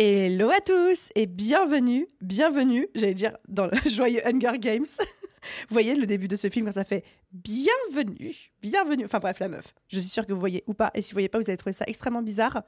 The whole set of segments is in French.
Hello à tous et bienvenue, bienvenue, j'allais dire dans le joyeux Hunger Games. vous voyez le début de ce film quand ça fait bienvenue, bienvenue. Enfin bref, la meuf. Je suis sûre que vous voyez ou pas. Et si vous voyez pas, vous allez trouver ça extrêmement bizarre.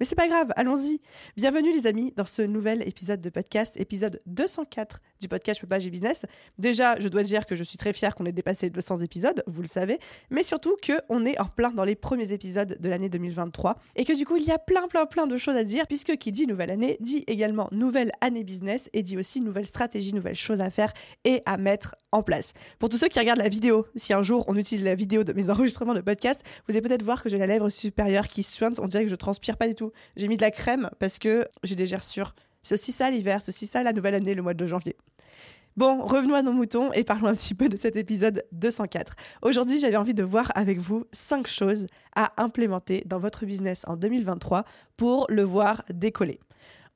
Mais c'est pas grave, allons-y. Bienvenue les amis dans ce nouvel épisode de podcast, épisode 204 du podcast Page et Business. Déjà, je dois dire que je suis très fière qu'on ait dépassé 200 épisodes, vous le savez, mais surtout qu'on est en plein dans les premiers épisodes de l'année 2023 et que du coup, il y a plein plein plein de choses à dire puisque qui dit nouvelle année dit également nouvelle année business et dit aussi nouvelle stratégie, nouvelles choses à faire et à mettre en place. Pour tous ceux qui regardent la vidéo, si un jour on utilise la vidéo de mes enregistrements de podcast, vous allez peut-être voir que j'ai la lèvre supérieure qui suinte, on dirait que je transpire pas du tout. J'ai mis de la crème parce que j'ai des gerçures. C'est aussi ça l'hiver, c'est aussi ça la nouvelle année, le mois de janvier. Bon, revenons à nos moutons et parlons un petit peu de cet épisode 204. Aujourd'hui, j'avais envie de voir avec vous 5 choses à implémenter dans votre business en 2023 pour le voir décoller.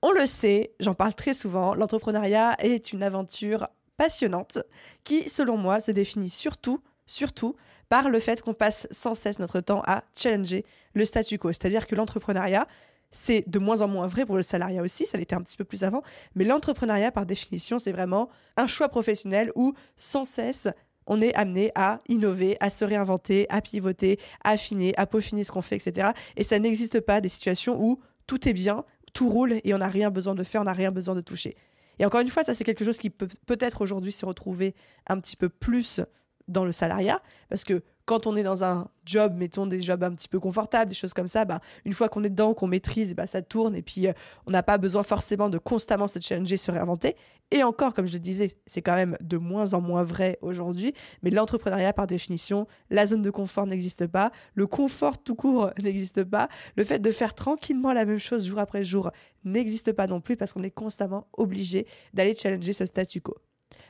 On le sait, j'en parle très souvent, l'entrepreneuriat est une aventure passionnante qui, selon moi, se définit surtout, surtout par le fait qu'on passe sans cesse notre temps à challenger le statu quo. C'est-à-dire que l'entrepreneuriat, c'est de moins en moins vrai pour le salariat aussi, ça l'était un petit peu plus avant, mais l'entrepreneuriat par définition, c'est vraiment un choix professionnel où sans cesse on est amené à innover, à se réinventer, à pivoter, à affiner, à peaufiner ce qu'on fait, etc. Et ça n'existe pas des situations où tout est bien, tout roule et on n'a rien besoin de faire, on n'a rien besoin de toucher. Et encore une fois, ça c'est quelque chose qui peut peut-être aujourd'hui se retrouver un petit peu plus dans le salariat, parce que quand on est dans un job, mettons des jobs un petit peu confortables, des choses comme ça, bah, une fois qu'on est dedans, qu'on maîtrise, bah, ça tourne et puis euh, on n'a pas besoin forcément de constamment se challenger, se réinventer. Et encore, comme je disais, c'est quand même de moins en moins vrai aujourd'hui, mais l'entrepreneuriat par définition, la zone de confort n'existe pas, le confort tout court n'existe pas, le fait de faire tranquillement la même chose jour après jour n'existe pas non plus parce qu'on est constamment obligé d'aller challenger ce statu quo.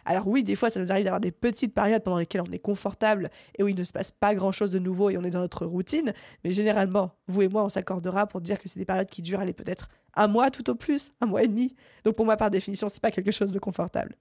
Alors oui, des fois, ça nous arrive d'avoir des petites périodes pendant lesquelles on est confortable et où il ne se passe pas grand-chose de nouveau et on est dans notre routine. Mais généralement, vous et moi, on s'accordera pour dire que c'est des périodes qui durent, allez, peut-être un mois tout au plus, un mois et demi. Donc pour moi, par définition, c'est pas quelque chose de confortable.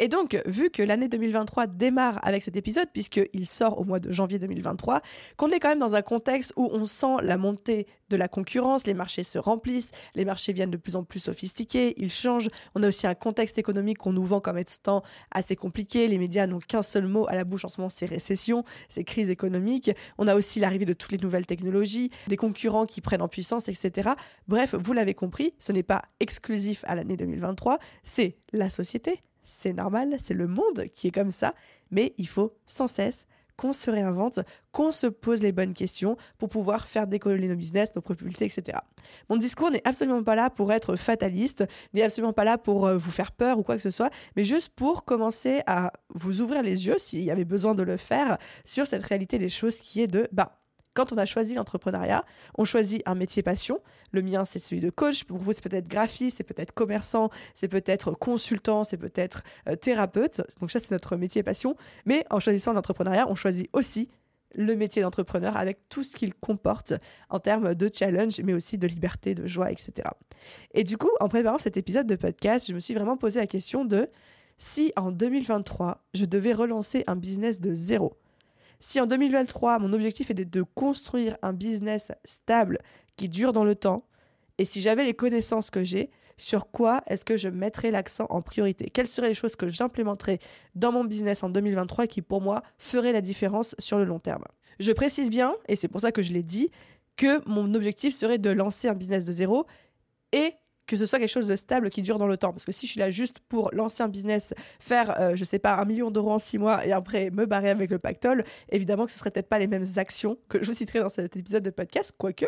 Et donc, vu que l'année 2023 démarre avec cet épisode, puisqu'il sort au mois de janvier 2023, qu'on est quand même dans un contexte où on sent la montée de la concurrence, les marchés se remplissent, les marchés viennent de plus en plus sophistiqués, ils changent, on a aussi un contexte économique qu'on nous vend comme étant assez compliqué, les médias n'ont qu'un seul mot à la bouche en ce moment, c'est récession, c'est crise économique, on a aussi l'arrivée de toutes les nouvelles technologies, des concurrents qui prennent en puissance, etc. Bref, vous l'avez compris, ce n'est pas exclusif à l'année 2023, c'est la société, c'est normal, c'est le monde qui est comme ça, mais il faut sans cesse qu'on se réinvente, qu'on se pose les bonnes questions pour pouvoir faire décoller nos business, nos propulser, etc. Mon discours n'est absolument pas là pour être fataliste, n'est absolument pas là pour euh, vous faire peur ou quoi que ce soit, mais juste pour commencer à vous ouvrir les yeux, s'il y avait besoin de le faire, sur cette réalité des choses qui est de, bah, quand on a choisi l'entrepreneuriat, on choisit un métier passion. Le mien, c'est celui de coach. Pour vous, c'est peut-être graphiste, c'est peut-être commerçant, c'est peut-être consultant, c'est peut-être euh, thérapeute. Donc ça, c'est notre métier passion. Mais en choisissant l'entrepreneuriat, on choisit aussi le métier d'entrepreneur avec tout ce qu'il comporte en termes de challenge, mais aussi de liberté, de joie, etc. Et du coup, en préparant cet épisode de podcast, je me suis vraiment posé la question de si en 2023, je devais relancer un business de zéro, si en 2023, mon objectif était de construire un business stable qui dure dans le temps, et si j'avais les connaissances que j'ai, sur quoi est-ce que je mettrais l'accent en priorité? Quelles seraient les choses que j'implémenterais dans mon business en 2023 qui, pour moi, feraient la différence sur le long terme? Je précise bien, et c'est pour ça que je l'ai dit, que mon objectif serait de lancer un business de zéro et que ce soit quelque chose de stable qui dure dans le temps. Parce que si je suis là juste pour lancer un business, faire, je euh, je sais pas, un million d'euros en six mois et après me barrer avec le pactole, évidemment que ce serait peut-être pas les mêmes actions que je vous citerai dans cet épisode de podcast, quoique.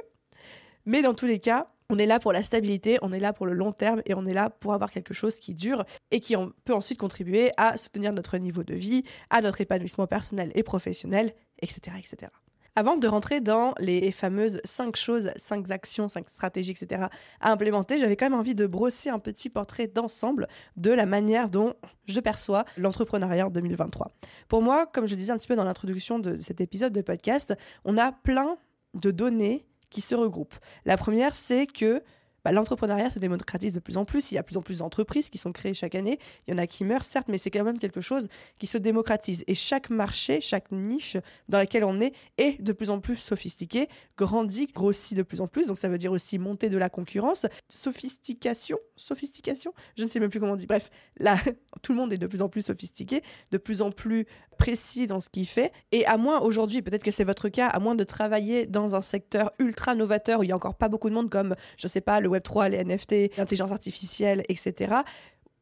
Mais dans tous les cas, on est là pour la stabilité, on est là pour le long terme et on est là pour avoir quelque chose qui dure et qui peut ensuite contribuer à soutenir notre niveau de vie, à notre épanouissement personnel et professionnel, etc. etc. Avant de rentrer dans les fameuses 5 choses, 5 actions, 5 stratégies, etc. à implémenter, j'avais quand même envie de brosser un petit portrait d'ensemble de la manière dont je perçois l'entrepreneuriat en 2023. Pour moi, comme je disais un petit peu dans l'introduction de cet épisode de podcast, on a plein de données qui se regroupent. La première, c'est que bah, l'entrepreneuriat se démocratise de plus en plus. Il y a de plus en plus d'entreprises qui sont créées chaque année. Il y en a qui meurent, certes, mais c'est quand même quelque chose qui se démocratise. Et chaque marché, chaque niche dans laquelle on est est de plus en plus sophistiqué, grandit, grossit de plus en plus. Donc ça veut dire aussi monter de la concurrence, sophistication, sophistication, je ne sais même plus comment on dit. Bref, là, tout le monde est de plus en plus sophistiqué, de plus en plus précis dans ce qu'il fait. Et à moins aujourd'hui, peut-être que c'est votre cas, à moins de travailler dans un secteur ultra novateur où il y a encore pas beaucoup de monde comme, je sais pas, le Web3, les NFT, l'intelligence artificielle, etc.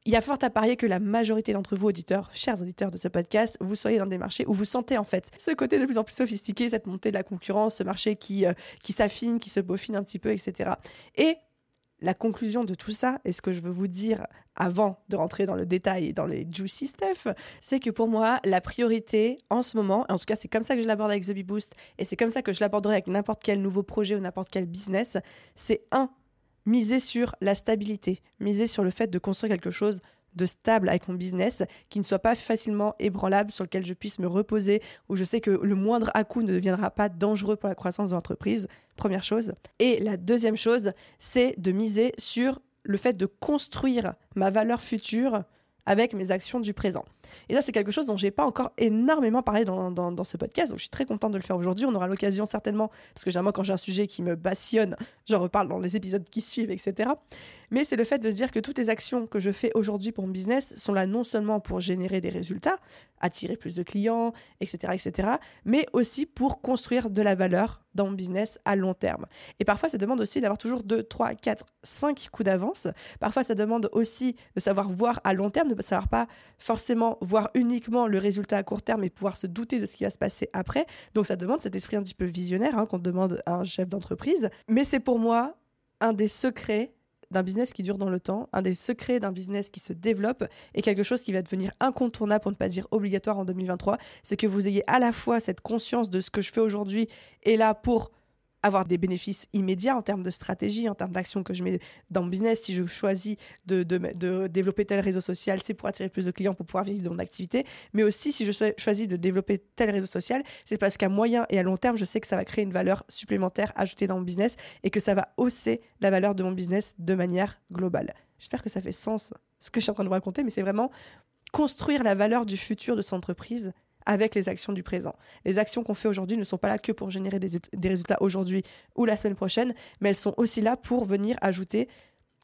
Il y a fort à parier que la majorité d'entre vous, auditeurs, chers auditeurs de ce podcast, vous soyez dans des marchés où vous sentez en fait ce côté de plus en plus sophistiqué, cette montée de la concurrence, ce marché qui, euh, qui s'affine, qui se peaufine un petit peu, etc. Et la conclusion de tout ça, et ce que je veux vous dire avant de rentrer dans le détail et dans les juicy stuff, c'est que pour moi, la priorité en ce moment, en tout cas c'est comme ça que je l'aborde avec The Bee Boost, et c'est comme ça que je l'aborderai avec n'importe quel nouveau projet ou n'importe quel business, c'est un, miser sur la stabilité, miser sur le fait de construire quelque chose de stable avec mon business, qui ne soit pas facilement ébranlable, sur lequel je puisse me reposer, où je sais que le moindre à-coup ne deviendra pas dangereux pour la croissance de l'entreprise, première chose. Et la deuxième chose, c'est de miser sur le fait de construire ma valeur future avec mes actions du présent. Et ça, c'est quelque chose dont j'ai pas encore énormément parlé dans, dans, ce podcast, donc je suis très contente de le faire aujourd'hui. On aura l'occasion certainement, parce que généralement quand j'ai un sujet qui me passionne, j'en reparle dans les épisodes qui suivent, etc. Mais c'est le fait de se dire que toutes les actions que je fais aujourd'hui pour mon business sont là non seulement pour générer des résultats, attirer plus de clients, etc., etc., mais aussi pour construire de la valeur dans mon business à long terme. Et parfois, ça demande aussi d'avoir toujours 2, 3, 4, 5 coups d'avance. Parfois, ça demande aussi de savoir voir à long terme, savoir pas forcément voir uniquement le résultat à court terme et pouvoir se douter de ce qui va se passer après. Donc, ça demande cet esprit un petit peu visionnaire hein, qu'on demande à un chef d'entreprise. Mais c'est pour moi un des secrets d'un business qui dure dans le temps, un des secrets d'un business qui se développe et quelque chose qui va devenir incontournable pour ne pas dire obligatoire en 2023, c'est que vous ayez à la fois cette conscience de ce que je fais aujourd'hui et là pour avoir des bénéfices immédiats en termes de stratégie, en termes d'action que je mets dans mon business. Si je choisis de, développer tel réseau social, c'est pour attirer plus de clients, pour pouvoir vivre de mon activité. Mais aussi, si je choisis de développer tel réseau social, c'est parce qu'à moyen et à long terme, je sais que ça va créer une valeur supplémentaire ajoutée dans mon business et que ça va hausser la valeur de mon business de manière globale. J'espère que ça fait sens ce que je suis en train de vous raconter, mais c'est vraiment construire la valeur du futur de son entreprise avec les actions du présent. Les actions qu'on fait aujourd'hui ne sont pas là que pour générer des, résultats aujourd'hui ou la semaine prochaine, mais elles sont aussi là pour venir ajouter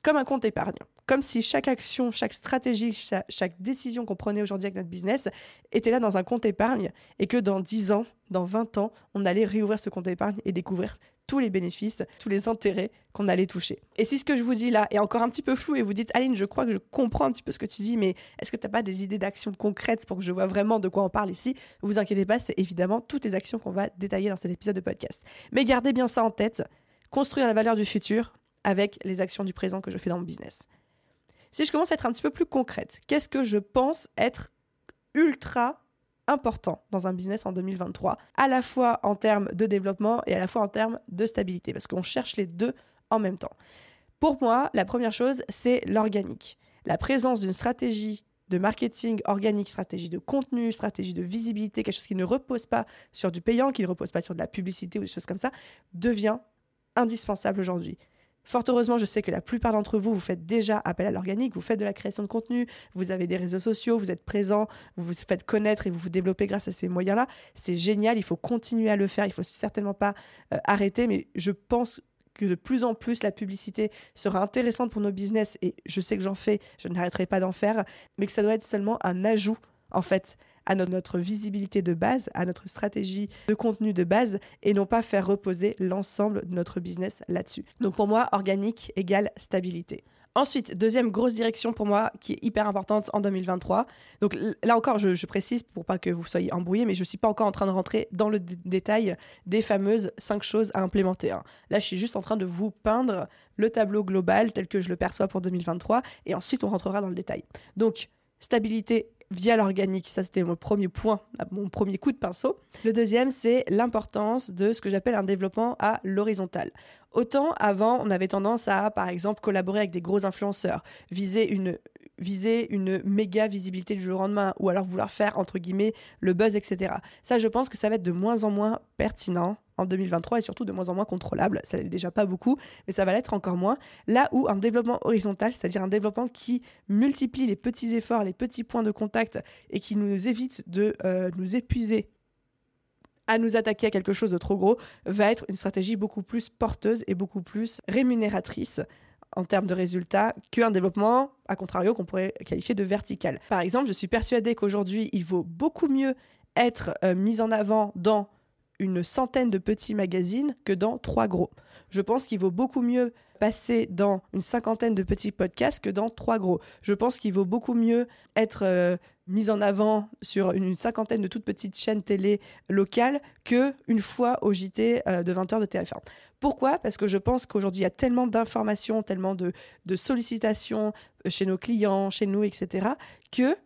comme un compte épargne. Comme si chaque action, chaque stratégie, chaque, décision qu'on prenait aujourd'hui avec notre business était là dans un compte épargne et que dans 10 ans, dans 20 ans, on allait réouvrir ce compte épargne et découvrir tous les bénéfices, tous les intérêts qu'on allait toucher. Et si ce que je vous dis là est encore un petit peu flou et vous dites Aline, je crois que je comprends un petit peu ce que tu dis, mais est-ce que tu n'as pas des idées d'action concrètes pour que je vois vraiment de quoi on parle ici? Vous inquiétez pas, c'est évidemment toutes les actions qu'on va détailler dans cet épisode de podcast. Mais gardez bien ça en tête, construire la valeur du futur avec les actions du présent que je fais dans mon business. Si je commence à être un petit peu plus concrète, qu'est-ce que je pense être ultra important dans un business en 2023, à la fois en termes de développement et à la fois en termes de stabilité, parce qu'on cherche les deux en même temps. Pour moi, la première chose, c'est l'organique. La présence d'une stratégie de marketing organique, stratégie de contenu, stratégie de visibilité, quelque chose qui ne repose pas sur du payant, qui ne repose pas sur de la publicité ou des choses comme ça, devient indispensable aujourd'hui. Fort heureusement, je sais que la plupart d'entre vous, vous faites déjà appel à l'organique, vous faites de la création de contenu, vous avez des réseaux sociaux, vous êtes présent, vous vous faites connaître et vous vous développez grâce à ces moyens-là. C'est génial, il faut continuer à le faire, il faut certainement pas euh, arrêter, mais je pense que de plus en plus la publicité sera intéressante pour nos business et je sais que j'en fais, je n'arrêterai pas d'en faire, mais que ça doit être seulement un ajout en fait à notre visibilité de base, à notre stratégie de contenu de base et non pas faire reposer l'ensemble de notre business là-dessus. Donc pour moi, organique égale stabilité. Ensuite, deuxième grosse direction pour moi qui est hyper importante en 2023. Donc là encore, je, précise pour pas que vous soyez embrouillés, mais je ne suis pas encore en train de rentrer dans le détail des fameuses cinq choses à implémenter. Hein. Là, je suis juste en train de vous peindre le tableau global tel que je le perçois pour 2023 et ensuite on rentrera dans le détail. Donc, stabilité via l'organique. Ça, c'était mon premier point, mon premier coup de pinceau. Le deuxième, c'est l'importance de ce que j'appelle un développement à l'horizontale. Autant avant, on avait tendance à, par exemple, collaborer avec des gros influenceurs, viser une viser une méga visibilité du jour au lendemain ou alors vouloir faire entre guillemets le buzz, etc. Ça, je pense que ça va être de moins en moins pertinent en 2023 et surtout de moins en moins contrôlable. Ça n'est déjà pas beaucoup, mais ça va l'être encore moins. Là où un développement horizontal, c'est-à-dire un développement qui multiplie les petits efforts, les petits points de contact et qui nous évite de euh, nous épuiser à nous attaquer à quelque chose de trop gros, va être une stratégie beaucoup plus porteuse et beaucoup plus rémunératrice en termes de résultats qu'un développement, à contrario, qu'on pourrait qualifier de vertical. Par exemple, je suis persuadée qu'aujourd'hui, il vaut beaucoup mieux être euh, mis en avant dans une centaine de petits magazines que dans trois gros. Je pense qu'il vaut beaucoup mieux passer dans une cinquantaine de petits podcasts que dans trois gros. Je pense qu'il vaut beaucoup mieux être euh, mis en avant sur une, cinquantaine de toutes petites chaînes télé locales que une fois au JT euh, de 20h de TF1. Pourquoi? Parce que je pense qu'aujourd'hui, il y a tellement d'informations, tellement de, de sollicitations euh, chez nos clients, chez nous, etc., que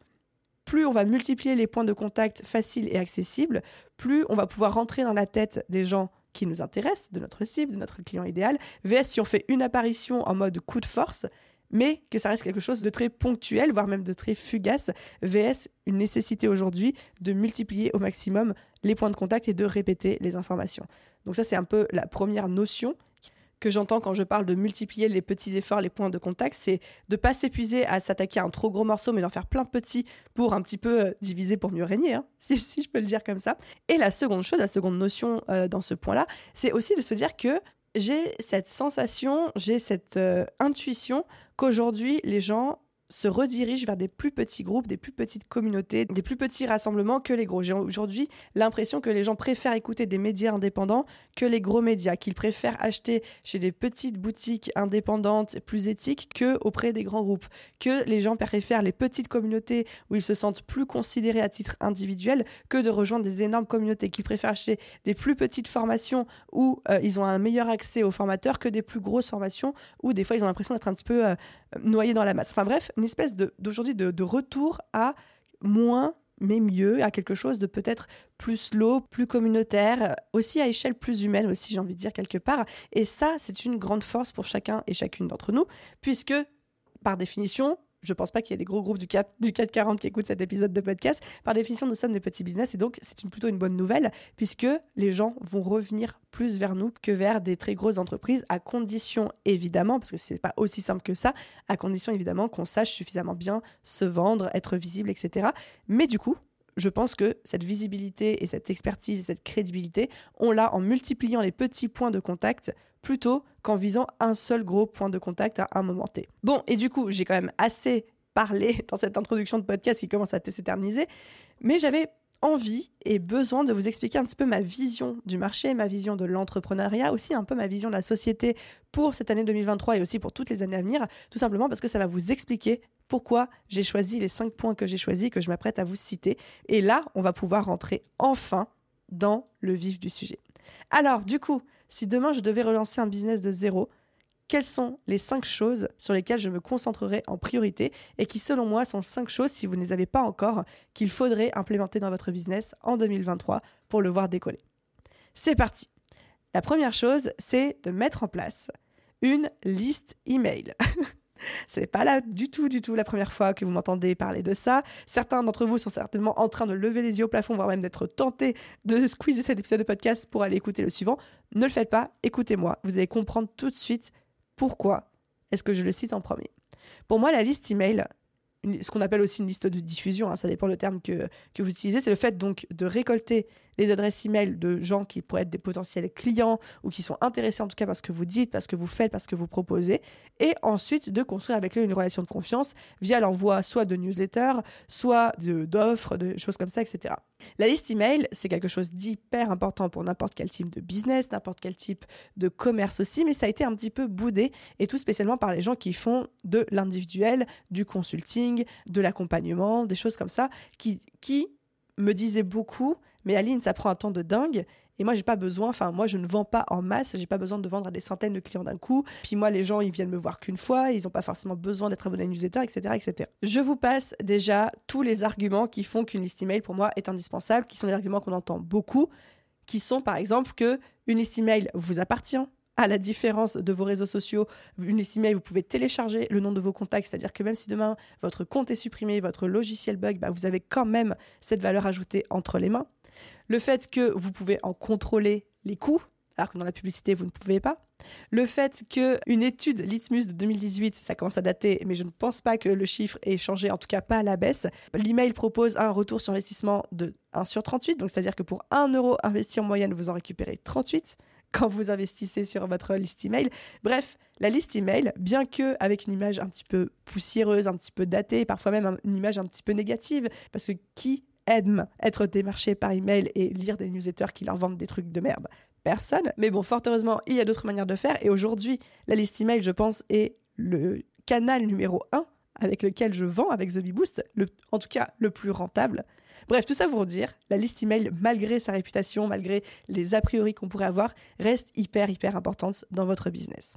plus on va multiplier les points de contact faciles et accessibles, plus on va pouvoir rentrer dans la tête des gens qui nous intéressent, de notre cible, de notre client idéal, VS si on fait une apparition en mode coup de force, mais que ça reste quelque chose de très ponctuel, voire même de très fugace, VS une nécessité aujourd'hui de multiplier au maximum les points de contact et de répéter les informations. Donc ça c'est un peu la première notion que j'entends quand je parle de multiplier les petits efforts, les points de contact, c'est de pas s'épuiser à s'attaquer à un trop gros morceau, mais d'en faire plein de petits pour un petit peu euh, diviser pour mieux régner, hein, si, je peux le dire comme ça. Et la seconde chose, la seconde notion euh, dans ce point-là, c'est aussi de se dire que j'ai cette sensation, j'ai cette euh, intuition qu'aujourd'hui, les gens se redirige vers des plus petits groupes, des plus petites communautés, des plus petits rassemblements que les gros. J'ai aujourd'hui l'impression que les gens préfèrent écouter des médias indépendants que les gros médias, qu'ils préfèrent acheter chez des petites boutiques indépendantes plus éthiques que auprès des grands groupes, que les gens préfèrent les petites communautés où ils se sentent plus considérés à titre individuel que de rejoindre des énormes communautés, qu'ils préfèrent acheter des plus petites formations où euh, ils ont un meilleur accès aux formateurs que des plus grosses formations où des fois ils ont l'impression d'être un petit peu euh, noyés dans la masse. Enfin bref, une espèce d'aujourd'hui de, de, retour à moins mais mieux, à quelque chose de peut-être plus slow, plus communautaire, aussi à échelle plus humaine aussi, j'ai envie de dire quelque part. Et ça, c'est une grande force pour chacun et chacune d'entre nous, puisque par définition, je pense pas qu'il y ait des gros groupes du, 4, du 440 qui écoutent cet épisode de podcast. Par définition, nous sommes des petits business et donc c'est plutôt une bonne nouvelle puisque les gens vont revenir plus vers nous que vers des très grosses entreprises à condition évidemment, parce que c'est pas aussi simple que ça, à condition évidemment qu'on sache suffisamment bien se vendre, être visible, etc. Mais du coup, je pense que cette visibilité et cette expertise et cette crédibilité, on l'a en multipliant les petits points de contact plutôt qu'en visant un seul gros point de contact à un moment T. Bon, et du coup, j'ai quand même assez parlé dans cette introduction de podcast qui commence à s'éterniser, mais j'avais envie et besoin de vous expliquer un petit peu ma vision du marché, ma vision de l'entrepreneuriat, aussi un peu ma vision de la société pour cette année 2023 et aussi pour toutes les années à venir, tout simplement parce que ça va vous expliquer pourquoi j'ai choisi les cinq points que j'ai choisis, que je m'apprête à vous citer. Et là, on va pouvoir rentrer enfin dans le vif du sujet. Alors, du coup, si demain je devais relancer un business de zéro, quelles sont les cinq choses sur lesquelles je me concentrerai en priorité et qui, selon moi, sont cinq choses, si vous ne les avez pas encore, qu'il faudrait implémenter dans votre business en 2023 pour le voir décoller? C'est parti. La première chose, c'est de mettre en place une liste email. C'est pas là du tout, du tout la première fois que vous m'entendez parler de ça. Certains d'entre vous sont certainement en train de lever les yeux au plafond, voire même d'être tentés de squeezer cet épisode de podcast pour aller écouter le suivant. Ne le faites pas, écoutez-moi. Vous allez comprendre tout de suite pourquoi est-ce que je le cite en premier. Pour moi, la liste email, ce qu'on appelle aussi une liste de diffusion, hein, ça dépend le terme que, que vous utilisez, c'est le fait donc de récolter les adresses email de gens qui pourraient être des potentiels clients ou qui sont intéressés en tout cas parce que vous dites, parce que vous faites, parce que vous proposez, et ensuite de construire avec eux une relation de confiance via l'envoi soit de newsletters, soit d'offres, de, choses comme ça, etc. La liste email, c'est quelque chose d'hyper important pour n'importe quel type de business, n'importe quel type de commerce aussi, mais ça a été un petit peu boudé, et tout spécialement par les gens qui font de l'individuel, du consulting, de l'accompagnement, des choses comme ça, qui, qui me disaient beaucoup mais Aline, ça prend un temps de dingue Et moi, j'ai pas besoin, enfin, moi, je ne vends pas en masse, j'ai pas besoin de vendre à des centaines de clients d'un coup. Puis moi, les gens, ils viennent me voir qu'une fois, ils n'ont pas forcément besoin d'être abonnés à une newsletter, etc., etc. Je vous passe déjà tous les arguments qui font qu'une liste email, pour moi, est indispensable, qui sont des arguments qu'on entend beaucoup, qui sont, par exemple, que une liste email vous appartient, à la différence de vos réseaux sociaux, une liste email, vous pouvez télécharger le nom de vos contacts, c'est-à-dire que même si demain votre compte est supprimé, votre logiciel bug, bah, vous avez quand même cette valeur ajoutée entre les mains. Le fait que vous pouvez en contrôler les coûts, alors que dans la publicité, vous ne pouvez pas. Le fait qu'une étude Litmus de 2018, ça commence à dater, mais je ne pense pas que le chiffre ait changé, en tout cas pas à la baisse. L'email propose un retour sur investissement de 1 sur 38, donc c'est-à-dire que pour 1 euro investi en moyenne, vous en récupérez 38 quand vous investissez sur votre liste email. Bref, la liste email, bien que avec une image un petit peu poussiéreuse, un petit peu datée, parfois même une image un petit peu négative, parce que qui aime être démarché par email et lire des newsletters qui leur vendent des trucs de merde Personne. Mais bon, fort heureusement, il y a d'autres manières de faire. Et aujourd'hui, la liste email, je pense, est le canal numéro 1 avec lequel je vends avec The Boost, le, en tout cas le plus rentable. Bref, tout ça pour dire, la liste email, malgré sa réputation, malgré les a priori qu'on pourrait avoir, reste hyper, hyper importante dans votre business.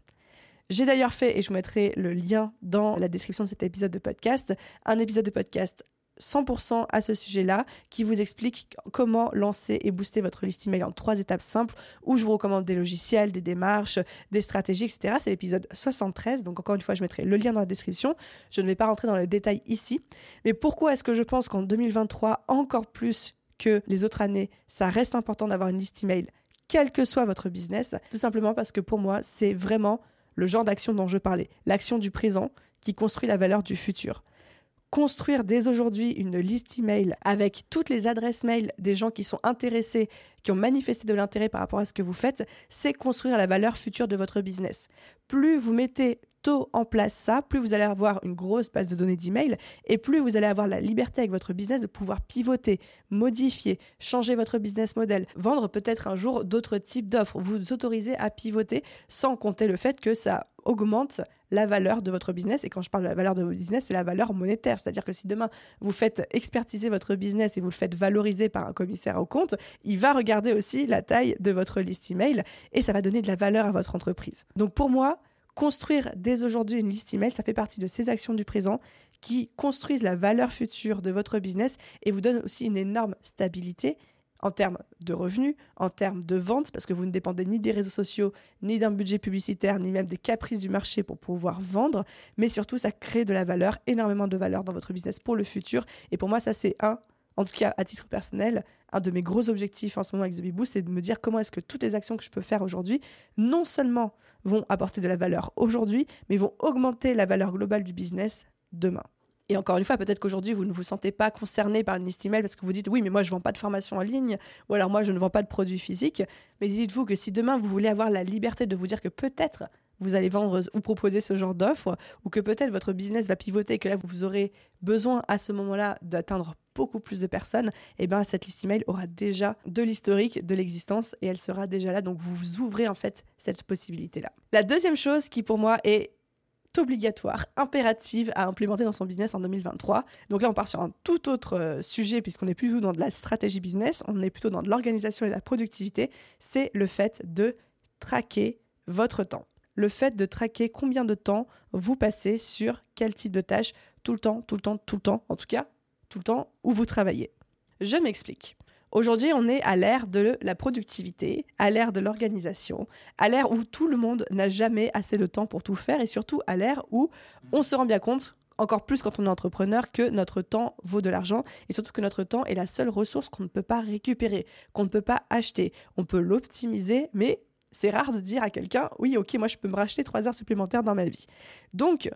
J'ai d'ailleurs fait, et je vous mettrai le lien dans la description de cet épisode de podcast, un épisode de podcast 100% à ce sujet-là, qui vous explique comment lancer et booster votre liste email en trois étapes simples, où je vous recommande des logiciels, des démarches, des stratégies, etc. C'est l'épisode 73, donc encore une fois, je mettrai le lien dans la description. Je ne vais pas rentrer dans le détail ici. Mais pourquoi est-ce que je pense qu'en 2023, encore plus que les autres années, ça reste important d'avoir une liste email, quel que soit votre business? Tout simplement parce que pour moi, c'est vraiment le genre d'action dont je parlais, l'action du présent qui construit la valeur du futur construire dès aujourd'hui une liste email avec toutes les adresses mail des gens qui sont intéressés, qui ont manifesté de l'intérêt par rapport à ce que vous faites, c'est construire la valeur future de votre business. Plus vous mettez tôt en place ça, plus vous allez avoir une grosse base de données d'email et plus vous allez avoir la liberté avec votre business de pouvoir pivoter, modifier, changer votre business model, vendre peut-être un jour d'autres types d'offres, vous autoriser à pivoter sans compter le fait que ça augmente la valeur de votre business. Et quand je parle de la valeur de votre business, c'est la valeur monétaire. C'est-à-dire que si demain vous faites expertiser votre business et vous le faites valoriser par un commissaire au compte, il va regarder aussi la taille de votre liste email et ça va donner de la valeur à votre entreprise. Donc pour moi, construire dès aujourd'hui une liste email, ça fait partie de ces actions du présent qui construisent la valeur future de votre business et vous donnent aussi une énorme stabilité en termes de revenus, en termes de ventes, parce que vous ne dépendez ni des réseaux sociaux, ni d'un budget publicitaire, ni même des caprices du marché pour pouvoir vendre, mais surtout ça crée de la valeur, énormément de valeur dans votre business pour le futur. Et pour moi, ça c'est un, en tout cas à titre personnel, un de mes gros objectifs en ce moment avec The Beboo, c'est de me dire comment est-ce que toutes les actions que je peux faire aujourd'hui, non seulement vont apporter de la valeur aujourd'hui, mais vont augmenter la valeur globale du business demain. Et encore une fois, peut-être qu'aujourd'hui, vous ne vous sentez pas concerné par une liste email parce que vous dites oui, mais moi, je ne vends pas de formation en ligne ou alors moi, je ne vends pas de produits physiques. Mais dites-vous que si demain, vous voulez avoir la liberté de vous dire que peut-être vous allez vendre ou proposer ce genre d'offre ou que peut-être votre business va pivoter que là, vous aurez besoin à ce moment-là d'atteindre beaucoup plus de personnes, et eh bien cette liste email aura déjà de l'historique de l'existence et elle sera déjà là. Donc vous ouvrez en fait cette possibilité-là. La deuxième chose qui pour moi est obligatoire, impérative à implémenter dans son business en 2023. Donc là, on part sur un tout autre euh, sujet puisqu'on n'est plus dans de la stratégie business, on est plutôt dans de l'organisation et de la productivité. C'est le fait de traquer votre temps. Le fait de traquer combien de temps vous passez sur quel type de tâche tout le temps, tout le temps, tout le temps, en tout cas, tout le temps où vous travaillez. Je m'explique. Aujourd'hui, on est à l'ère de la productivité, à l'ère de l'organisation, à l'ère où tout le monde n'a jamais assez de temps pour tout faire et surtout à l'ère où on se rend bien compte encore plus quand on est entrepreneur, que notre temps vaut de l'argent et surtout que notre temps est la seule ressource qu'on ne peut pas récupérer, qu'on ne peut pas acheter. On peut l'optimiser, mais c'est rare de dire à quelqu'un, oui, ok, moi je peux me racheter trois heures supplémentaires dans ma vie. Donc,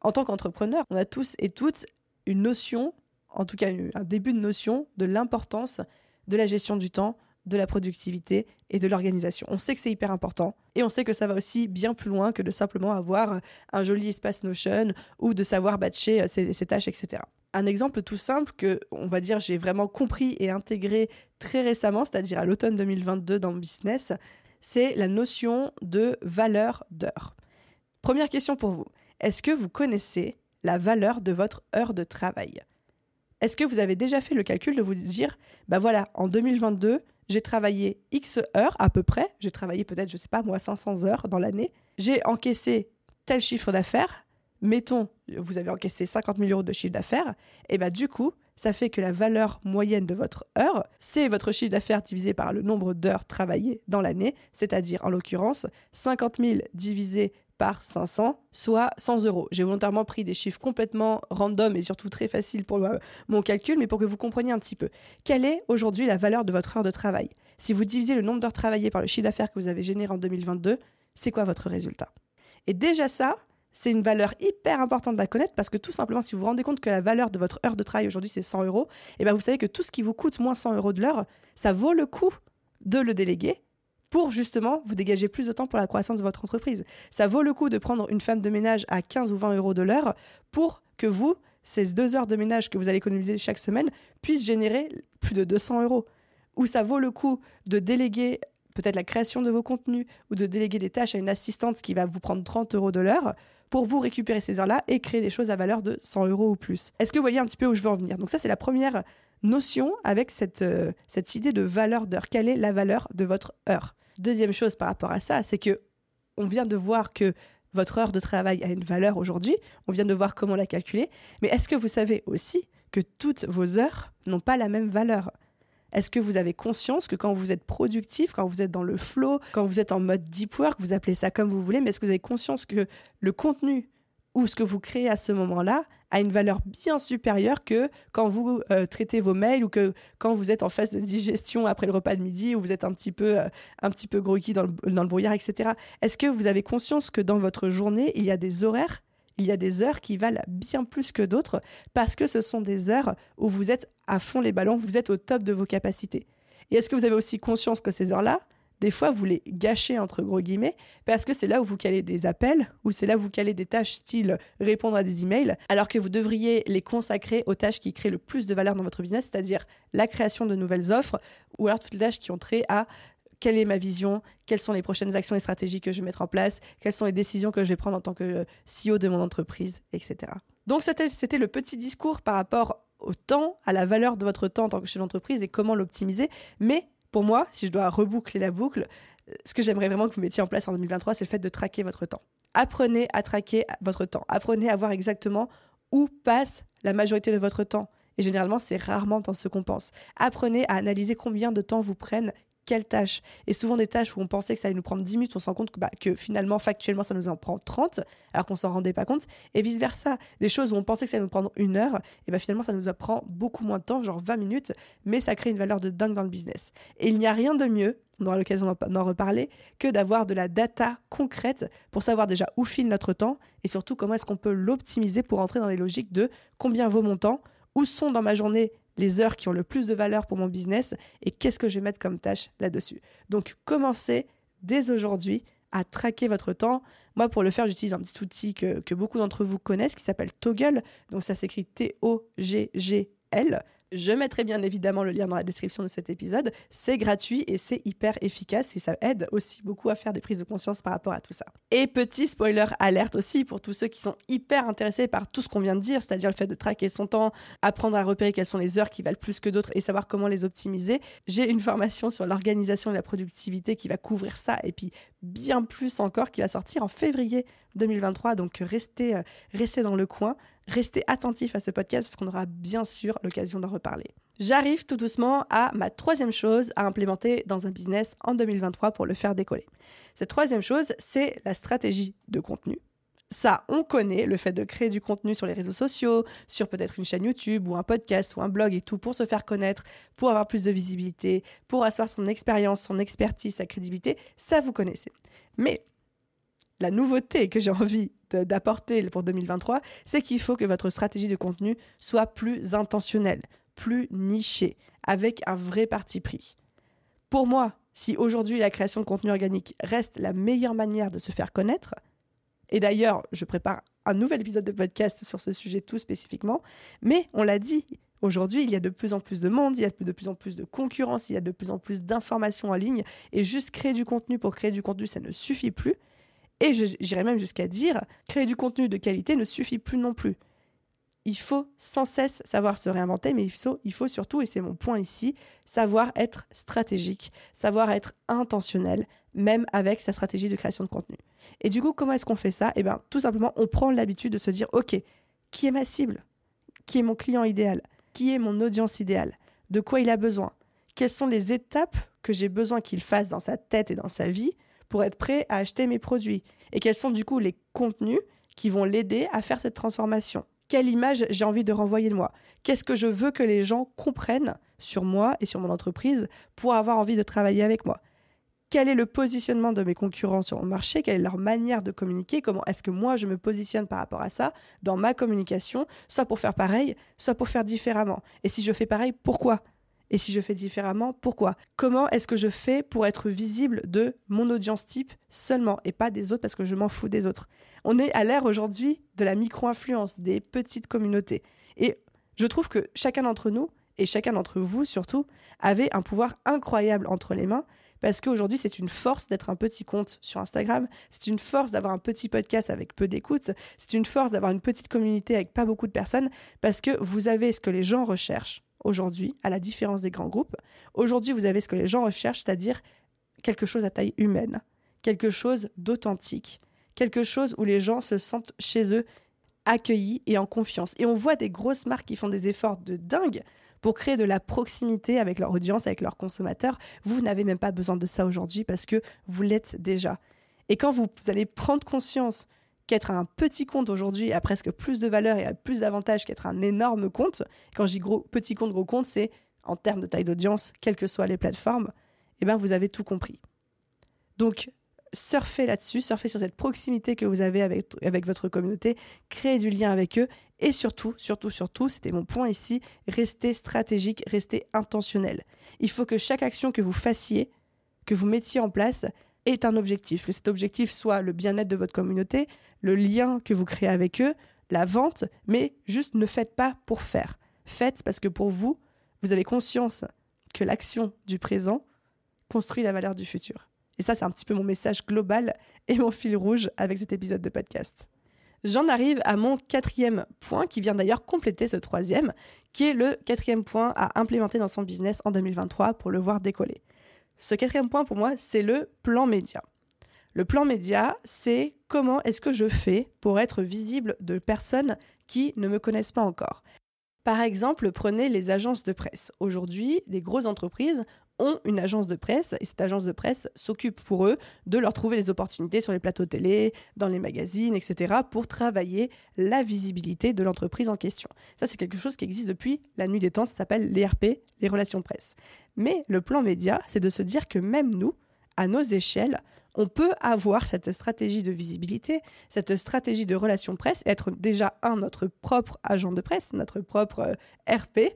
en tant qu'entrepreneur, on a tous et toutes une notion, en tout cas un début de notion de l'importance de la gestion du temps, de la productivité et de l'organisation. On sait que c'est hyper important et on sait que ça va aussi bien plus loin que de simplement avoir un joli espace Notion ou de savoir batcher ses, ses tâches, etc. Un exemple tout simple que, on va dire, j'ai vraiment compris et intégré très récemment, c'est-à-dire à, l'automne 2022 dans le business, c'est la notion de valeur d'heure. Première question pour vous. Est-ce que vous connaissez la valeur de votre heure de travail? Est-ce que vous avez déjà fait le calcul de vous dire, bah voilà, en 2022, j'ai travaillé X heures à peu près, j'ai travaillé peut-être, je sais pas moi, 500 heures dans l'année, j'ai encaissé tel chiffre d'affaires, mettons, vous avez encaissé 50 000 euros de chiffre d'affaires, et bien du coup, ça fait que la valeur moyenne de votre heure, c'est votre chiffre d'affaires divisé par le nombre d'heures travaillées dans l'année, c'est-à-dire en l'occurrence 50 000 divisé par 500, soit 100 euros. J'ai volontairement pris des chiffres complètement random et surtout très faciles pour mon calcul, mais pour que vous compreniez un petit peu. Quelle est aujourd'hui la valeur de votre heure de travail? Si vous divisez le nombre d'heures travaillées par le chiffre d'affaires que vous avez généré en 2022, c'est quoi votre résultat? Et déjà ça, c'est une valeur hyper importante à connaître parce que tout simplement, si vous vous rendez compte que la valeur de votre heure de travail aujourd'hui, c'est 100 euros, et eh bien vous savez que tout ce qui vous coûte moins 100 euros de l'heure, ça vaut le coup de le déléguer pour justement vous dégager plus de temps pour la croissance de votre entreprise. Ça vaut le coup de prendre une femme de ménage à 15 ou 20 euros de l'heure pour que vous, ces deux heures de ménage que vous allez économiser chaque semaine, puissent générer plus de 200 euros. Ou ça vaut le coup de déléguer peut-être la création de vos contenus ou de déléguer des tâches à une assistante qui va vous prendre 30 euros de l'heure pour vous récupérer ces heures-là et créer des choses à valeur de 100 euros ou plus. Est-ce que vous voyez un petit peu où je veux en venir? Donc ça, c'est la première notion avec cette, euh, cette idée de valeur d'heure. Quelle est la valeur de votre heure? Deuxième chose par rapport à ça, c'est que on vient de voir que votre heure de travail a une valeur aujourd'hui, on vient de voir comment la calculer, mais est-ce que vous savez aussi que toutes vos heures n'ont pas la même valeur? Est-ce que vous avez conscience que quand vous êtes productif, quand vous êtes dans le flow, quand vous êtes en mode deep work, vous appelez ça comme vous voulez, mais est-ce que vous avez conscience que le contenu ou ce que vous créez à ce moment-là a une valeur bien supérieure que quand vous euh, traitez vos mails ou que quand vous êtes en phase de digestion après le repas de midi ou vous êtes un petit peu, euh, dans le brouillard, etc. Est-ce que vous avez conscience que dans votre journée, il y a des horaires il y a des heures qui valent bien plus que d'autres parce que ce sont des heures où vous êtes à fond les ballons, vous êtes au top de vos capacités? Et est-ce que vous avez aussi conscience que ces heures-là, des fois, vous les gâchez entre gros guillemets parce que c'est là où vous calez des appels ou c'est là où vous calez des tâches style répondre à des emails, alors que vous devriez les consacrer aux tâches qui créent le plus de valeur dans votre business, c'est-à-dire la création de nouvelles offres ou alors toutes les tâches qui ont trait à quelle est ma vision, quelles sont les prochaines actions et stratégies que je vais mettre en place, quelles sont les décisions que je vais prendre en tant que euh, CEO de mon entreprise, etc. Donc c'était le petit discours par rapport au temps, à la valeur de votre temps en tant que chef d'entreprise et comment l'optimiser. Mais pour moi, si je dois reboucler la boucle, ce que j'aimerais vraiment que vous mettiez en place en 2023, c'est le fait de traquer votre temps. Apprenez à traquer votre temps. Apprenez à voir exactement où passe la majorité de votre temps. Et généralement, c'est rarement dans ce qu'on pense. Apprenez à analyser combien de temps vous prennent quelles tâches. Et souvent des tâches où on pensait que ça allait nous prendre 10 minutes, on se rend compte que, bah, que finalement, factuellement, ça nous en prend 30, alors qu'on s'en rendait pas compte. Et vice-versa, des choses où on pensait que ça allait nous prendre une heure, et bah, finalement, ça nous prend beaucoup moins de temps, genre 20 minutes, mais ça crée une valeur de dingue dans le business. Et il n'y a rien de mieux, on aura l'occasion d'en reparler, que d'avoir de la data concrète pour savoir déjà où file notre temps et surtout comment est-ce qu'on peut l'optimiser pour entrer dans les logiques de combien vaut mon temps, où sont dans ma journée les heures qui ont le plus de valeur pour mon business et qu'est-ce que je vais mettre comme tâche là-dessus. Donc commencez dès aujourd'hui à traquer votre temps. Moi, pour le faire, j'utilise un petit outil que, beaucoup d'entre vous connaissent qui s'appelle Toggle. Donc ça s'écrit T-O-G-G-L. Je mettrai bien évidemment le lien dans la description de cet épisode. C'est gratuit et c'est hyper efficace et ça aide aussi beaucoup à faire des prises de conscience par rapport à tout ça. Et petit spoiler alerte aussi pour tous ceux qui sont hyper intéressés par tout ce qu'on vient de dire, c'est-à-dire le fait de traquer son temps, apprendre à repérer quelles sont les heures qui valent plus que d'autres et savoir comment les optimiser. J'ai une formation sur l'organisation et la productivité qui va couvrir ça et puis bien plus encore qui va sortir en février 2023. Donc restez, euh, restez dans le coin. Restez attentifs à ce podcast parce qu'on aura bien sûr l'occasion d'en reparler. J'arrive tout doucement à ma troisième chose à implémenter dans un business en 2023 pour le faire décoller. Cette troisième chose, c'est la stratégie de contenu. Ça, on connaît le fait de créer du contenu sur les réseaux sociaux, sur peut-être une chaîne YouTube ou un podcast ou un blog et tout pour se faire connaître, pour avoir plus de visibilité, pour asseoir son expérience, son expertise, sa crédibilité. Ça, vous connaissez. Mais la nouveauté que j'ai envie d'apporter pour 2023, c'est qu'il faut que votre stratégie de contenu soit plus intentionnelle, plus nichée, avec un vrai parti pris. Pour moi, si aujourd'hui la création de contenu organique reste la meilleure manière de se faire connaître, et d'ailleurs, je prépare un nouvel épisode de podcast sur ce sujet tout spécifiquement, mais on l'a dit, Aujourd'hui, il y a de plus en plus de monde, il y a de plus en plus de concurrence, il y a de plus en plus d'informations en ligne, et juste créer du contenu pour créer du contenu, ça ne suffit plus. Et j'irais même jusqu'à dire, créer du contenu de qualité ne suffit plus non plus. Il faut sans cesse savoir se réinventer, mais il faut, surtout, et c'est mon point ici, savoir être stratégique, savoir être intentionnel, même avec sa stratégie de création de contenu. Et du coup, comment est-ce qu'on fait ça? Eh bien, tout simplement, on prend l'habitude de se dire, OK, qui est ma cible? Qui est mon client idéal? Qui est mon audience idéale? De quoi il a besoin? Quelles sont les étapes que j'ai besoin qu'il fasse dans sa tête et dans sa vie pour être prêt à acheter mes produits? Et quels sont du coup les contenus qui vont l'aider à faire cette transformation? Quelle image j'ai envie de renvoyer de moi? Qu'est-ce que je veux que les gens comprennent sur moi et sur mon entreprise pour avoir envie de travailler avec moi? Quel est le positionnement de mes concurrents sur mon marché, quelle est leur manière de communiquer, comment est-ce que moi je me positionne par rapport à ça dans ma communication, soit pour faire pareil, soit pour faire différemment? Et si je fais pareil, pourquoi? Et si je fais différemment, pourquoi? Comment est-ce que je fais pour être visible de mon audience type seulement et pas des autres parce que je m'en fous des autres? On est à l'ère aujourd'hui de la micro-influence, des petites communautés. Et je trouve que chacun d'entre nous, et chacun d'entre vous surtout, avait un pouvoir incroyable entre les mains, parce qu'aujourd'hui, c'est une force d'être un petit compte sur Instagram, c'est une force d'avoir un petit podcast avec peu d'écoute, c'est une force d'avoir une petite communauté avec pas beaucoup de personnes, parce que vous avez ce que les gens recherchent aujourd'hui, à la différence des grands groupes. Aujourd'hui, vous avez ce que les gens recherchent, c'est-à-dire quelque chose à taille humaine, quelque chose d'authentique, quelque chose où les gens se sentent chez eux, accueillis et en confiance. Et on voit des grosses marques qui font des efforts de dingue pour créer de la proximité avec leur audience, avec leurs consommateurs. Vous n'avez même pas besoin de ça aujourd'hui parce que vous l'êtes déjà. Et quand vous, allez prendre conscience qu'être un petit compte aujourd'hui a presque plus de valeur et a plus d'avantages qu'être un énorme compte, quand je dis gros, petit compte, gros compte, c'est en termes de taille d'audience, quelles que soient les plateformes, eh bien vous avez tout compris. Donc surfez là-dessus, surfez sur cette proximité que vous avez avec, votre communauté, créez du lien avec eux et surtout, surtout, surtout, c'était mon point ici, restez stratégique, restez intentionnel. Il faut que chaque action que vous fassiez, que vous mettiez en place, ait un objectif. Que cet objectif soit le bien-être de votre communauté, le lien que vous créez avec eux, la vente, mais juste ne faites pas pour faire. Faites parce que pour vous, vous avez conscience que l'action du présent construit la valeur du futur. Et ça, c'est un petit peu mon message global et mon fil rouge avec cet épisode de podcast. J'en arrive à mon quatrième point, qui vient d'ailleurs compléter ce troisième, qui est le quatrième point à implémenter dans son business en 2023 pour le voir décoller. Ce quatrième point, pour moi, c'est le plan média. Le plan média, c'est comment est-ce que je fais pour être visible de personnes qui ne me connaissent pas encore. Par exemple, prenez les agences de presse. Aujourd'hui, des grosses entreprises ont une agence de presse et cette agence de presse s'occupe pour eux de leur trouver des opportunités sur les plateaux télé, dans les magazines, etc. pour travailler la visibilité de l'entreprise en question. Ça, c'est quelque chose qui existe depuis la nuit des temps, ça s'appelle l'ERP, les relations presse. Mais le plan média, c'est de se dire que même nous, à nos échelles, on peut avoir cette stratégie de visibilité, cette stratégie de relations presse, être déjà un, notre propre agent de presse, notre propre euh, RP,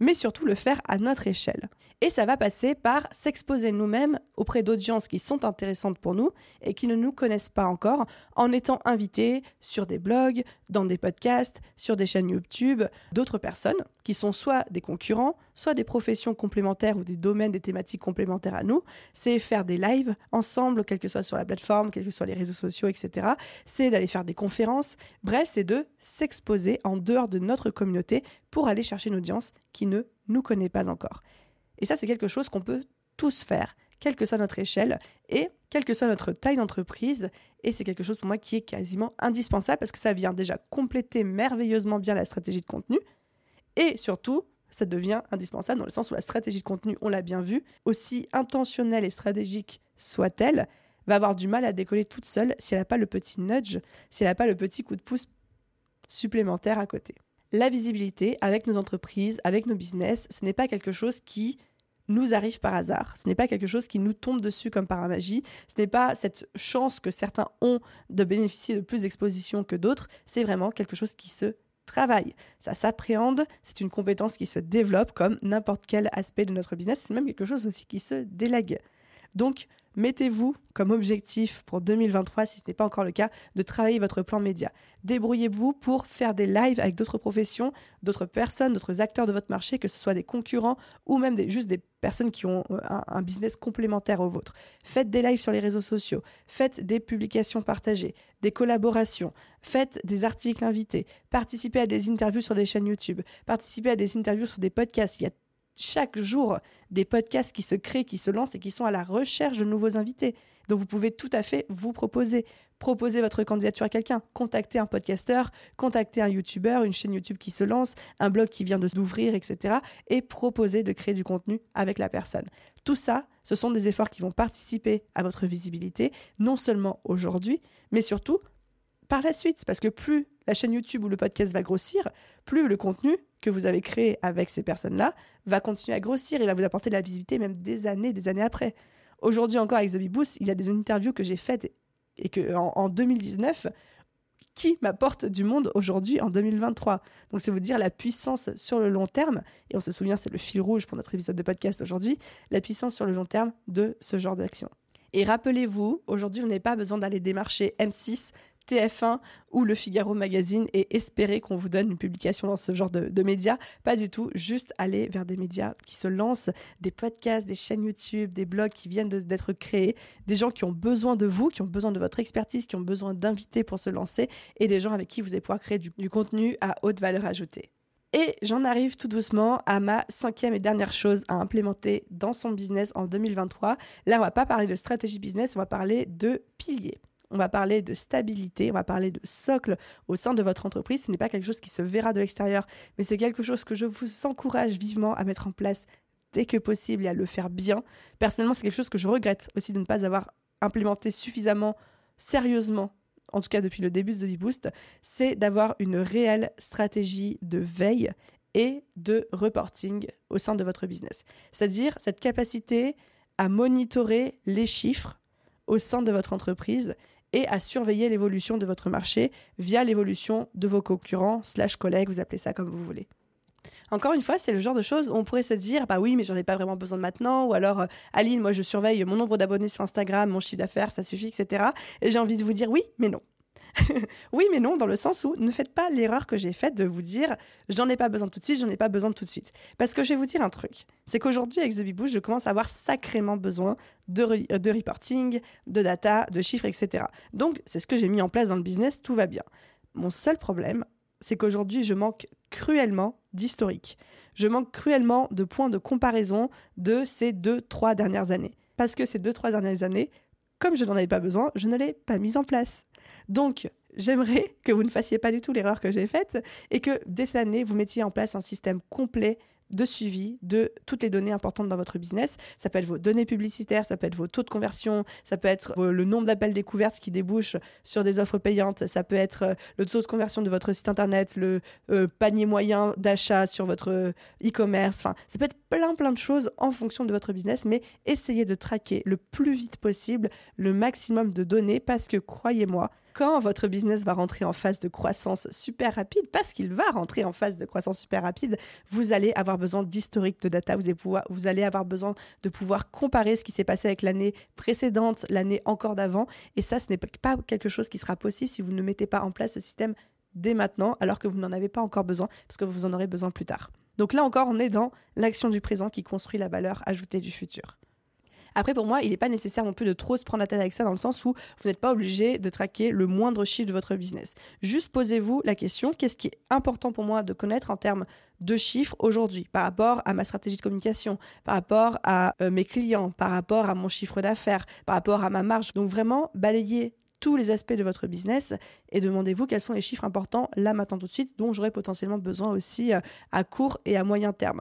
mais surtout le faire à notre échelle. Et ça va passer par s'exposer nous-mêmes auprès d'audiences qui sont intéressantes pour nous et qui ne nous connaissent pas encore, en étant invités sur des blogs, dans des podcasts, sur des chaînes YouTube, d'autres personnes qui sont soit des concurrents, soit des professions complémentaires ou des domaines, des thématiques complémentaires à nous. C'est faire des lives ensemble, quel que soit sur la plateforme, quels que soient les réseaux sociaux, etc. C'est d'aller faire des conférences. Bref, c'est de s'exposer en dehors de notre communauté pour aller chercher une audience qui ne nous connaît pas encore. Et ça, c'est quelque chose qu'on peut tous faire, quelle que soit notre échelle et quelle que soit notre taille d'entreprise. Et c'est quelque chose pour moi qui est quasiment indispensable parce que ça vient déjà compléter merveilleusement bien la stratégie de contenu. Et surtout, ça devient indispensable dans le sens où la stratégie de contenu, on l'a bien vu, aussi intentionnelle et stratégique soit-elle, va avoir du mal à décoller toute seule si elle n'a pas le petit nudge, si elle n'a pas le petit coup de pouce supplémentaire à côté. La visibilité avec nos entreprises, avec nos business, ce n'est pas quelque chose qui nous arrive par hasard. Ce n'est pas quelque chose qui nous tombe dessus comme par magie. Ce n'est pas cette chance que certains ont de bénéficier de plus d'exposition que d'autres. C'est vraiment quelque chose qui se travaille. Ça s'appréhende. C'est une compétence qui se développe comme n'importe quel aspect de notre business. C'est même quelque chose aussi qui se délègue. Donc, Mettez-vous comme objectif pour 2023, si ce n'est pas encore le cas, de travailler votre plan média. Débrouillez-vous pour faire des lives avec d'autres professions, d'autres personnes, d'autres acteurs de votre marché, que ce soit des concurrents ou même des, juste des personnes qui ont euh, un, business complémentaire au vôtre. Faites des lives sur les réseaux sociaux, faites des publications partagées, des collaborations, faites des articles invités, participez à des interviews sur des chaînes YouTube, participez à des interviews sur des podcasts. Il y a chaque jour des podcasts qui se créent, qui se lancent et qui sont à la recherche de nouveaux invités. Donc vous pouvez tout à fait vous proposer. Proposer votre candidature à quelqu'un, contacter un podcasteur, contacter un YouTuber, une chaîne YouTube qui se lance, un blog qui vient de s'ouvrir, etc. Et proposer de créer du contenu avec la personne. Tout ça, ce sont des efforts qui vont participer à votre visibilité, non seulement aujourd'hui, mais surtout par la suite. Parce que plus la chaîne YouTube ou le podcast va grossir, plus le contenu que vous avez créé avec ces personnes-là va continuer à grossir et va vous apporter de la visibilité même des années, des années après. Aujourd'hui encore avec The il y a des interviews que j'ai faites et que en, 2019 qui m'apporte du monde aujourd'hui en 2023. Donc c'est vous dire la puissance sur le long terme, et on se souvient c'est le fil rouge pour notre épisode de podcast aujourd'hui, la puissance sur le long terme de ce genre d'action. Et rappelez-vous, aujourd'hui, vous n'avez pas besoin d'aller démarcher M6, TF1 ou le Figaro Magazine et espérer qu'on vous donne une publication dans ce genre de, médias. Pas du tout, juste aller vers des médias qui se lancent, des podcasts, des chaînes YouTube, des blogs qui viennent d'être créés, des gens qui ont besoin de vous, qui ont besoin de votre expertise, qui ont besoin d'invités pour se lancer et des gens avec qui vous allez pouvoir créer du, du contenu à haute valeur ajoutée. Et j'en arrive tout doucement à ma cinquième et dernière chose à implémenter dans son business en 2023. Là, on va pas parler de stratégie business, on va parler de piliers on va parler de stabilité, on va parler de socle au sein de votre entreprise. Ce n'est pas quelque chose qui se verra de l'extérieur, mais c'est quelque chose que je vous encourage vivement à mettre en place dès que possible et à le faire bien. Personnellement, c'est quelque chose que je regrette aussi de ne pas avoir implémenté suffisamment sérieusement en tout cas depuis le début de The Boost, c'est d'avoir une réelle stratégie de veille et de reporting au sein de votre business. C'est-à-dire cette capacité à monitorer les chiffres au sein de votre entreprise et à surveiller l'évolution de votre marché via l'évolution de vos concurrents slash collègues, vous appelez ça comme vous voulez. Encore une fois, c'est le genre de choses où on pourrait se dire, bah oui, mais j'en ai pas vraiment besoin de maintenant, ou alors, euh, Aline, moi je surveille mon nombre d'abonnés sur Instagram, mon chiffre d'affaires, ça suffit, etc. Et j'ai envie de vous dire oui, mais non. oui, mais non, dans le sens où ne faites pas l'erreur que j'ai faite de vous dire j'en ai pas besoin tout de suite, j'en ai pas besoin tout de suite. Parce que je vais vous dire un truc c'est qu'aujourd'hui, avec The je commence à avoir sacrément besoin de, euh, de reporting, de data, de chiffres, etc. Donc, c'est ce que j'ai mis en place dans le business, tout va bien. Mon seul problème, c'est qu'aujourd'hui, je manque cruellement d'historique. Je manque cruellement de points de comparaison de ces deux, trois dernières années. Parce que ces deux, trois dernières années, comme je n'en avais pas besoin, je ne l'ai pas mise en place. Donc, j'aimerais que vous ne fassiez pas du tout l'erreur que j'ai faite et que dès cette année, vous mettiez en place un système complet de suivi de toutes les données importantes dans votre business. Ça peut être vos données publicitaires, ça peut être vos taux de conversion, ça peut être le nombre d'appels découvertes qui débouchent sur des offres payantes, ça peut être euh, le taux de conversion de votre site internet, le euh, panier moyen d'achat sur votre euh, e-commerce. Enfin, ça peut être plein plein de choses en fonction de votre business, mais essayez de traquer le plus vite possible le maximum de données parce que croyez-moi, quand votre business va rentrer en phase de croissance super rapide, parce qu'il va rentrer en phase de croissance super rapide, vous allez avoir besoin d'historique de data, vous allez, avoir besoin de pouvoir comparer ce qui s'est passé avec l'année précédente, l'année encore d'avant, et ça, ce n'est pas quelque chose qui sera possible si vous ne mettez pas en place ce système dès maintenant, alors que vous n'en avez pas encore besoin, parce que vous en aurez besoin plus tard. Donc là encore, on est dans l'action du présent qui construit la valeur ajoutée du futur. Après, pour moi, il n'est pas nécessaire non plus de trop se prendre la tête avec ça dans le sens où vous n'êtes pas obligé de traquer le moindre chiffre de votre business. Juste posez-vous la question, qu'est-ce qui est important pour moi de connaître en termes de chiffres aujourd'hui par rapport à ma stratégie de communication, par rapport à euh, mes clients, par rapport à mon chiffre d'affaires, par rapport à ma marge? Donc vraiment, balayez tous les aspects de votre business et demandez-vous quels sont les chiffres importants là maintenant tout de suite dont j'aurai potentiellement besoin aussi euh, à court et à moyen terme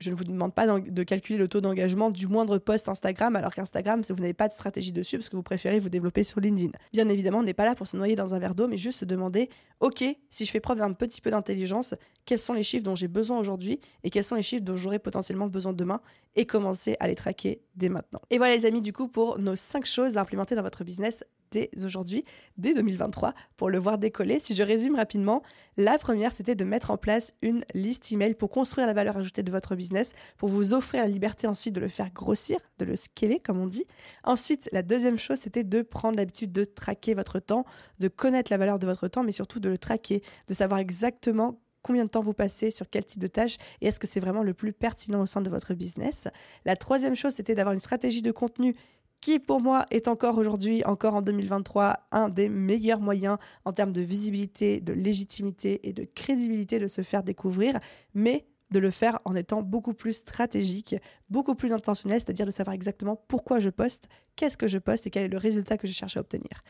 je ne vous demande pas de calculer le taux d'engagement du moindre post Instagram, alors qu'Instagram, vous n'avez pas de stratégie dessus parce que vous préférez vous développer sur LinkedIn. Bien évidemment, on n'est pas là pour se noyer dans un verre d'eau, mais juste se demander, ok, si je fais preuve d'un petit peu d'intelligence, quels sont les chiffres dont j'ai besoin aujourd'hui et quels sont les chiffres dont j'aurai potentiellement besoin demain et commencer à les traquer dès maintenant. Et voilà les amis, du coup, pour nos 5 choses à implémenter dans votre business dès aujourd'hui, dès 2023, pour le voir décoller. Si je résume rapidement, la première, c'était de mettre en place une liste email pour construire la valeur ajoutée de votre business, pour vous offrir la liberté ensuite de le faire grossir, de le scaler, comme on dit. Ensuite, la deuxième chose, c'était de prendre l'habitude de traquer votre temps, de connaître la valeur de votre temps, mais surtout de le traquer, de savoir exactement combien de temps vous passez sur quel type de tâche et est-ce que c'est vraiment le plus pertinent au sein de votre business? La troisième chose, c'était d'avoir une stratégie de contenu qui pour moi est encore aujourd'hui, encore en 2023, un des meilleurs moyens en termes de visibilité, de légitimité et de crédibilité de se faire découvrir, mais de le faire en étant beaucoup plus stratégique, beaucoup plus intentionnel, c'est-à-dire de savoir exactement pourquoi je poste, qu'est-ce que je poste et quel est le résultat que je cherche à obtenir.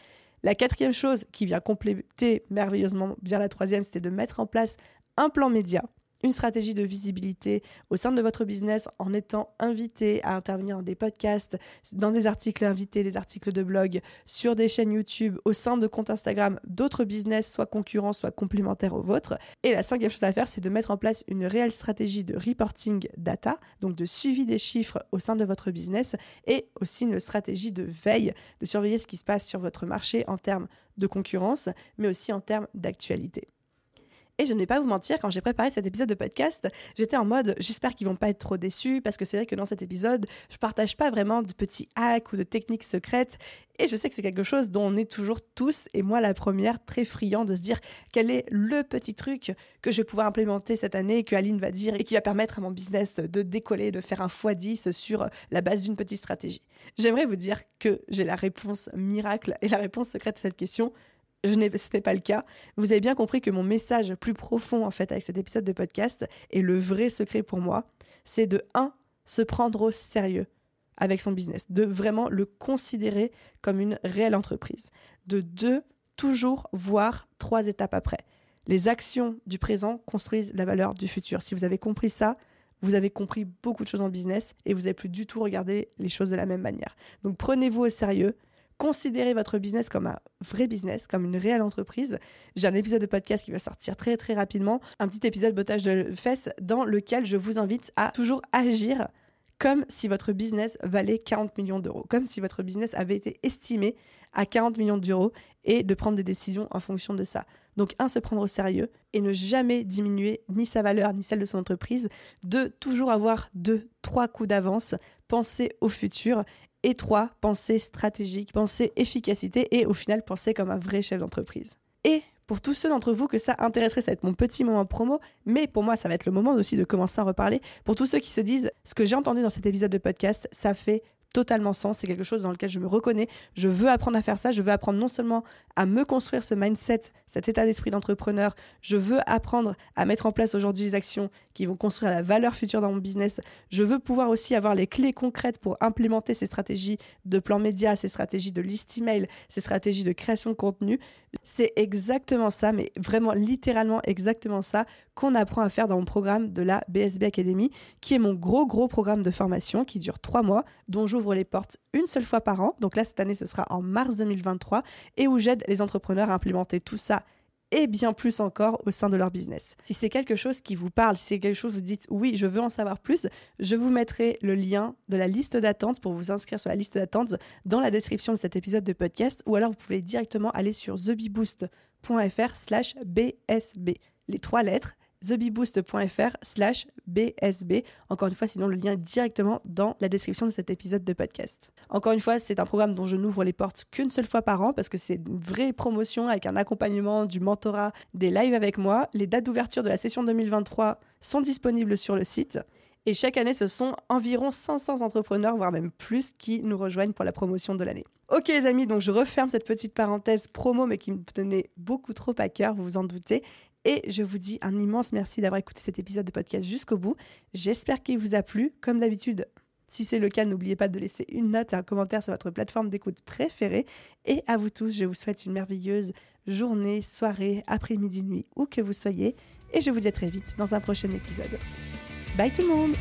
La quatrième chose qui vient compléter merveilleusement bien la troisième, c'était de mettre en place un plan média une stratégie de visibilité au sein de votre business en étant invité à intervenir dans des podcasts, dans des articles invités, des articles de blog, sur des chaînes YouTube, au sein de comptes Instagram d'autres business, soit concurrents, soit complémentaires aux vôtres. Et la cinquième chose à faire, c'est de mettre en place une réelle stratégie de reporting data, donc de suivi des chiffres au sein de votre business, et aussi une stratégie de veille, de surveiller ce qui se passe sur votre marché en termes de concurrence, mais aussi en termes d'actualité. Et je ne vais pas vous mentir, quand j'ai préparé cet épisode de podcast, j'étais en mode j'espère qu'ils vont pas être trop déçus parce que c'est vrai que dans cet épisode, je partage pas vraiment de petits hacks ou de techniques secrètes. Et je sais que c'est quelque chose dont on est toujours tous, et moi la première, très friand de se dire quel est le petit truc que je vais pouvoir implémenter cette année, que Aline va dire et qui va permettre à mon business de décoller, de faire un x10 sur la base d'une petite stratégie. J'aimerais vous dire que j'ai la réponse miracle et la réponse secrète à cette question je n'ai, c'était pas le cas. Vous avez bien compris que mon message plus profond, en fait, avec cet épisode de podcast, et le vrai secret pour moi, c'est de 1. se prendre au sérieux avec son business, de vraiment le considérer comme une réelle entreprise. De 2. toujours voir trois étapes après. Les actions du présent construisent la valeur du futur. Si vous avez compris ça, vous avez compris beaucoup de choses en business et vous n'avez plus du tout regardé les choses de la même manière. Donc prenez-vous au sérieux, considérez votre business comme un vrai business, comme une réelle entreprise. J'ai un épisode de podcast qui va sortir très très rapidement, un petit épisode botage de fesses dans lequel je vous invite à toujours agir comme si votre business valait 40 millions d'euros, comme si votre business avait été estimé à 40 millions d'euros et de prendre des décisions en fonction de ça. Donc, un, se prendre au sérieux et ne jamais diminuer ni sa valeur ni celle de son entreprise. Deux, toujours avoir deux, trois coups d'avance, penser au futur et trois, pensée stratégique, pensée efficacité et au final penser comme un vrai chef d'entreprise. Et pour tous ceux d'entre vous que ça intéresserait, ça va être mon petit moment promo, mais pour moi, ça va être le moment aussi de commencer à reparler. Pour tous ceux qui se disent, ce que j'ai entendu dans cet épisode de podcast, ça fait totalement sens, c'est quelque chose dans lequel je me reconnais, je veux apprendre à faire ça, je veux apprendre non seulement à me construire ce mindset, cet état d'esprit d'entrepreneur, je veux apprendre à mettre en place aujourd'hui des actions qui vont construire la valeur future dans mon business, je veux pouvoir aussi avoir les clés concrètes pour implémenter ces stratégies de plan média, ces stratégies de list email, ces stratégies de création de contenu. C'est exactement ça, mais vraiment littéralement exactement ça qu'on apprend à faire dans mon programme de la BSB Academy, qui est mon gros gros programme de formation qui dure trois mois, dont j'ouvre les portes une seule fois par an. Donc là, cette année, ce sera en mars 2023, et où j'aide les entrepreneurs à implémenter tout ça et bien plus encore au sein de leur business. Si c'est quelque chose qui vous parle, si c'est quelque chose où vous dites oui, je veux en savoir plus, je vous mettrai le lien de la liste d'attente pour vous inscrire sur la liste d'attente dans la description de cet épisode de podcast ou alors vous pouvez directement aller sur thebeboost.fr slash BSB. Les trois lettres thebeboost.fr slash BSB. Encore une fois, sinon le lien est directement dans la description de cet épisode de podcast. Encore une fois, c'est un programme dont je n'ouvre les portes qu'une seule fois par an parce que c'est une vraie promotion avec un accompagnement, du mentorat, des lives avec moi. Les dates d'ouverture de la session 2023 sont disponibles sur le site. Et chaque année, ce sont environ 500 entrepreneurs, voire même plus, qui nous rejoignent pour la promotion de l'année. Ok les amis, donc je referme cette petite parenthèse promo, mais qui me tenait beaucoup trop à cœur, vous vous en doutez. Et je vous dis un immense merci d'avoir écouté cet épisode de podcast jusqu'au bout. J'espère qu'il vous a plu. Comme d'habitude, si c'est le cas, n'oubliez pas de laisser une note et un commentaire sur votre plateforme d'écoute préférée. Et à vous tous, je vous souhaite une merveilleuse journée, soirée, après-midi, nuit, où que vous soyez. Et je vous dis à très vite dans un prochain épisode. Bye tout le monde